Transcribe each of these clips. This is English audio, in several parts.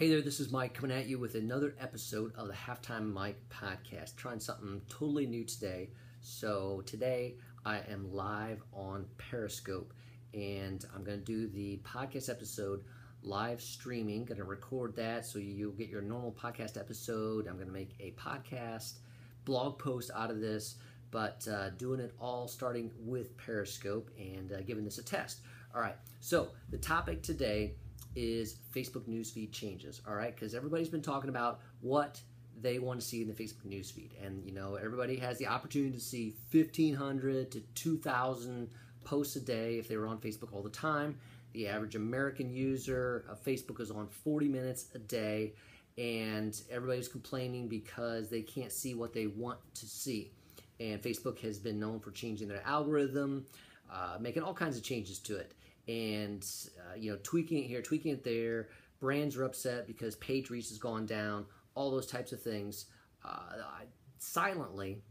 Hey there, this is Mike coming at you with another episode of the Halftime Mike podcast. Trying something totally new today. So, today I am live on Periscope and I'm going to do the podcast episode live streaming. Going to record that so you'll get your normal podcast episode. I'm going to make a podcast blog post out of this, but uh, doing it all starting with Periscope and uh, giving this a test. All right, so the topic today is Facebook newsfeed changes, all right? Because everybody's been talking about what they want to see in the Facebook newsfeed. And, you know, everybody has the opportunity to see 1,500 to 2,000 posts a day if they were on Facebook all the time. The average American user of Facebook is on 40 minutes a day, and everybody's complaining because they can't see what they want to see. And Facebook has been known for changing their algorithm, uh, making all kinds of changes to it and uh, you know tweaking it here, tweaking it there. Brands are upset because page reach has gone down. All those types of things. Uh, silently,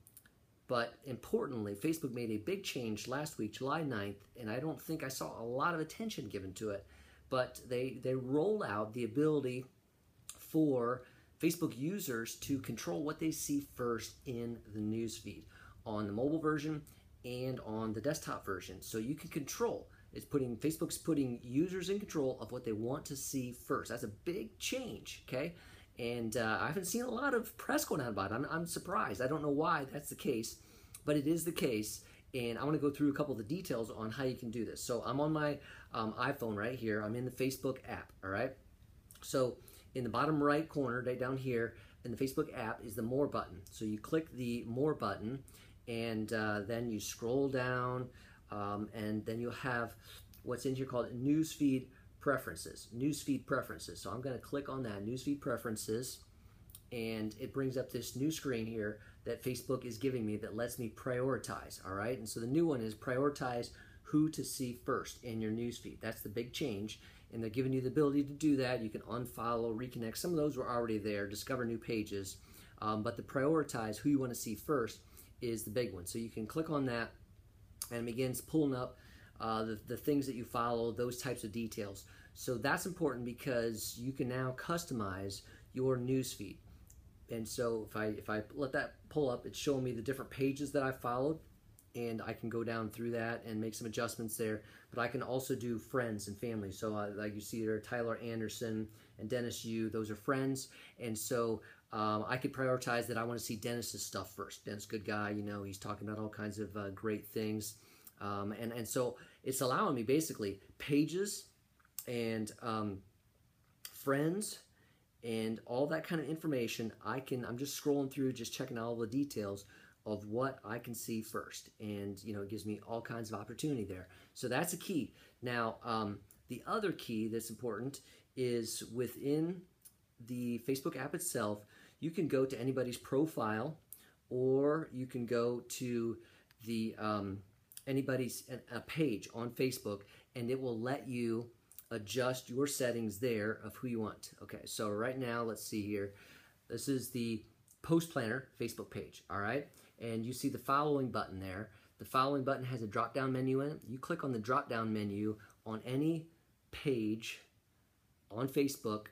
but importantly, Facebook made a big change last week, July 9th, and I don't think I saw a lot of attention given to it. But they they roll out the ability for Facebook users to control what they see first in the newsfeed on the mobile version and on the desktop version. So you can control it's putting Facebook's putting users in control of what they want to see first. That's a big change, okay? And uh, I haven't seen a lot of press going out about it. I'm, I'm surprised. I don't know why that's the case, but it is the case. And I want to go through a couple of the details on how you can do this. So I'm on my um, iPhone right here. I'm in the Facebook app, all right? So in the bottom right corner, right down here, in the Facebook app is the More button. So you click the More button, and uh, then you scroll down um, and then you'll have what's in here called newsfeed preferences. Newsfeed preferences. So I'm going to click on that newsfeed preferences and it brings up this new screen here that Facebook is giving me that lets me prioritize. All right. And so the new one is prioritize who to see first in your newsfeed. That's the big change. And they're giving you the ability to do that. You can unfollow, reconnect. Some of those were already there, discover new pages. Um, but the prioritize who you want to see first is the big one. So you can click on that and begins pulling up uh, the, the things that you follow, those types of details. So that's important because you can now customize your newsfeed. And so if I if I let that pull up, it's showing me the different pages that I followed, and I can go down through that and make some adjustments there. But I can also do friends and family. So uh, like you see there, Tyler Anderson and Dennis Yu, those are friends, and so um, I could prioritize that I want to see Dennis's stuff first. Dennis, good guy, you know, he's talking about all kinds of uh, great things. Um, and, and so it's allowing me basically pages and um, friends and all that kind of information. I can, I'm just scrolling through, just checking all the details of what I can see first. And, you know, it gives me all kinds of opportunity there. So that's a key. Now, um, the other key that's important is within the Facebook app itself, you can go to anybody's profile or you can go to the um, anybody's a page on Facebook and it will let you adjust your settings there of who you want. Okay, so right now, let's see here. This is the Post Planner Facebook page, all right? And you see the following button there. The following button has a drop down menu in it. You click on the drop down menu on any page on Facebook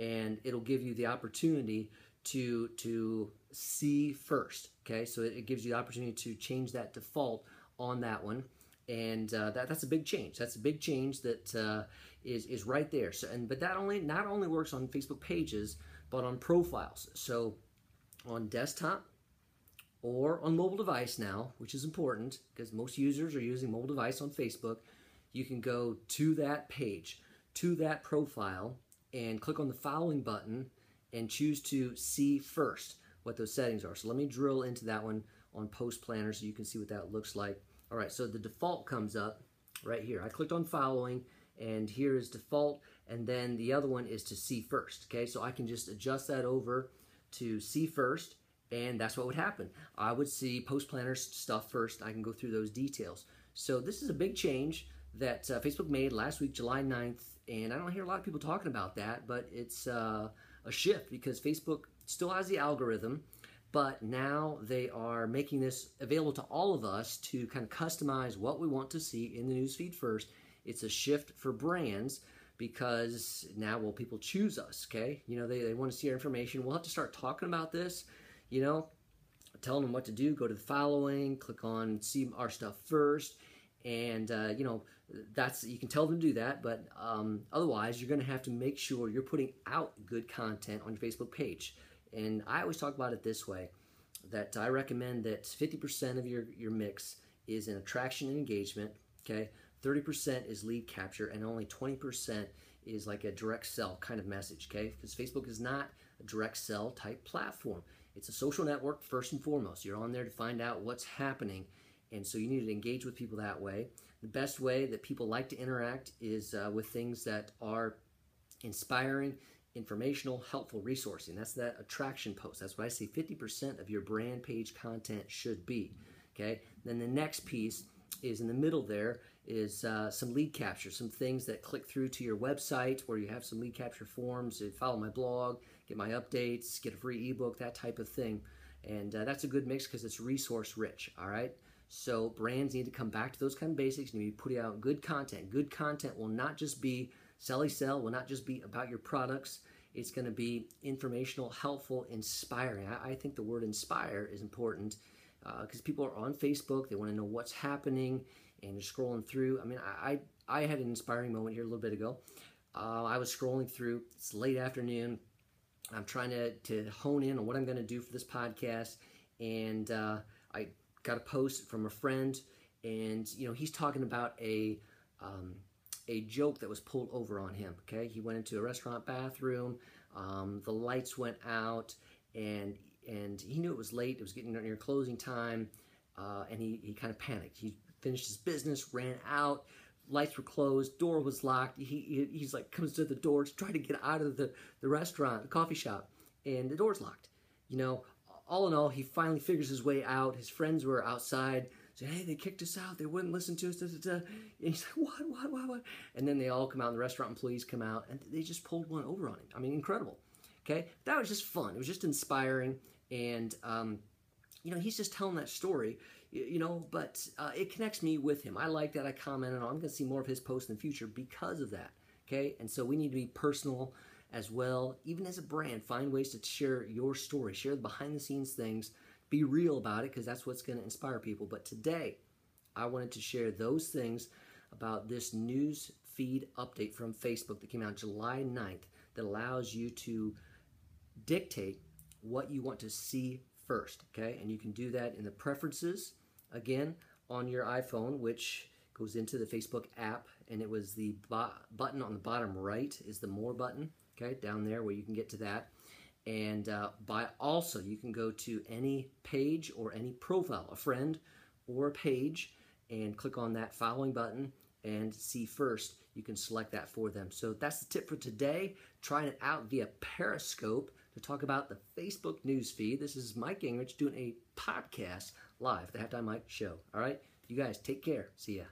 and it'll give you the opportunity to to see first. Okay, so it, it gives you the opportunity to change that default on that one, and uh, that that's a big change. That's a big change that uh, is is right there. So and but that only not only works on Facebook pages, but on profiles. So on desktop or on mobile device now, which is important because most users are using mobile device on Facebook. You can go to that page, to that profile, and click on the following button and choose to see first what those settings are. So let me drill into that one on Post Planner so you can see what that looks like. All right, so the default comes up right here. I clicked on following and here is default and then the other one is to see first. Okay, so I can just adjust that over to see first and that's what would happen. I would see Post Planner stuff first. I can go through those details. So this is a big change that uh, Facebook made last week, July 9th, and I don't hear a lot of people talking about that, but it's uh, a shift because Facebook still has the algorithm, but now they are making this available to all of us to kind of customize what we want to see in the newsfeed first. It's a shift for brands because now will people choose us? Okay, you know they, they want to see our information. We'll have to start talking about this. You know, telling them what to do. Go to the following, click on see our stuff first, and uh, you know that's you can tell them to do that. But um, otherwise, you're going to have to make sure you're putting out good content on your Facebook page. And I always talk about it this way: that I recommend that 50% of your your mix is in attraction and engagement. Okay, 30% is lead capture, and only 20% is like a direct sell kind of message. Okay, because Facebook is not a direct sell type platform. It's a social network first and foremost. You're on there to find out what's happening, and so you need to engage with people that way. The best way that people like to interact is uh, with things that are inspiring, informational, helpful, resourcing. That's that attraction post. That's what I say 50% of your brand page content should be. Okay. Then the next piece is in the middle there is uh, some lead capture, some things that click through to your website where you have some lead capture forms. Follow my blog, get my updates, get a free ebook, that type of thing. And uh, that's a good mix because it's resource rich. All right. So brands need to come back to those kind of basics. You need to be putting out good content. Good content will not just be selly sell, will not just be about your products. It's going to be informational, helpful, inspiring. I, I think the word inspire is important because uh, people are on Facebook. They want to know what's happening and you're scrolling through. I mean, I, I, I had an inspiring moment here a little bit ago. Uh, I was scrolling through. It's late afternoon. I'm trying to, to hone in on what I'm going to do for this podcast. And uh, I got a post from a friend, and you know he's talking about a um, a joke that was pulled over on him. Okay, he went into a restaurant bathroom. Um, the lights went out, and and he knew it was late. It was getting near closing time, uh, and he, he kind of panicked. He finished his business, ran out. Lights were closed, door was locked. He, he he's like comes to the door to try to get out of the, the restaurant, the coffee shop, and the door's locked. You know, all in all, he finally figures his way out. His friends were outside "Hey, they kicked us out. They wouldn't listen to us." Da, da, da. And he's like, "What? What? What? What?" And then they all come out. And the restaurant employees come out, and they just pulled one over on him. I mean, incredible. Okay, that was just fun. It was just inspiring, and um, you know, he's just telling that story you know, but uh, it connects me with him. I like that. I commented on. I'm going to see more of his posts in the future because of that. Okay, and so we need to be personal as well, even as a brand. Find ways to share your story, share the behind the scenes things, be real about it because that's what's going to inspire people. But today, I wanted to share those things about this news feed update from Facebook that came out July 9th that allows you to dictate what you want to see first. Okay, and you can do that in the preferences again on your iPhone, which goes into the Facebook app, and it was the button on the bottom right is the More button, okay, down there where you can get to that. And uh, by also, you can go to any page or any profile, a friend or a page, and click on that following button and see first. You can select that for them. So that's the tip for today. Trying it out via Periscope to talk about the Facebook news feed. This is Mike Gingerich doing a podcast live, the Halftime Mike Show. All right, you guys take care. See ya.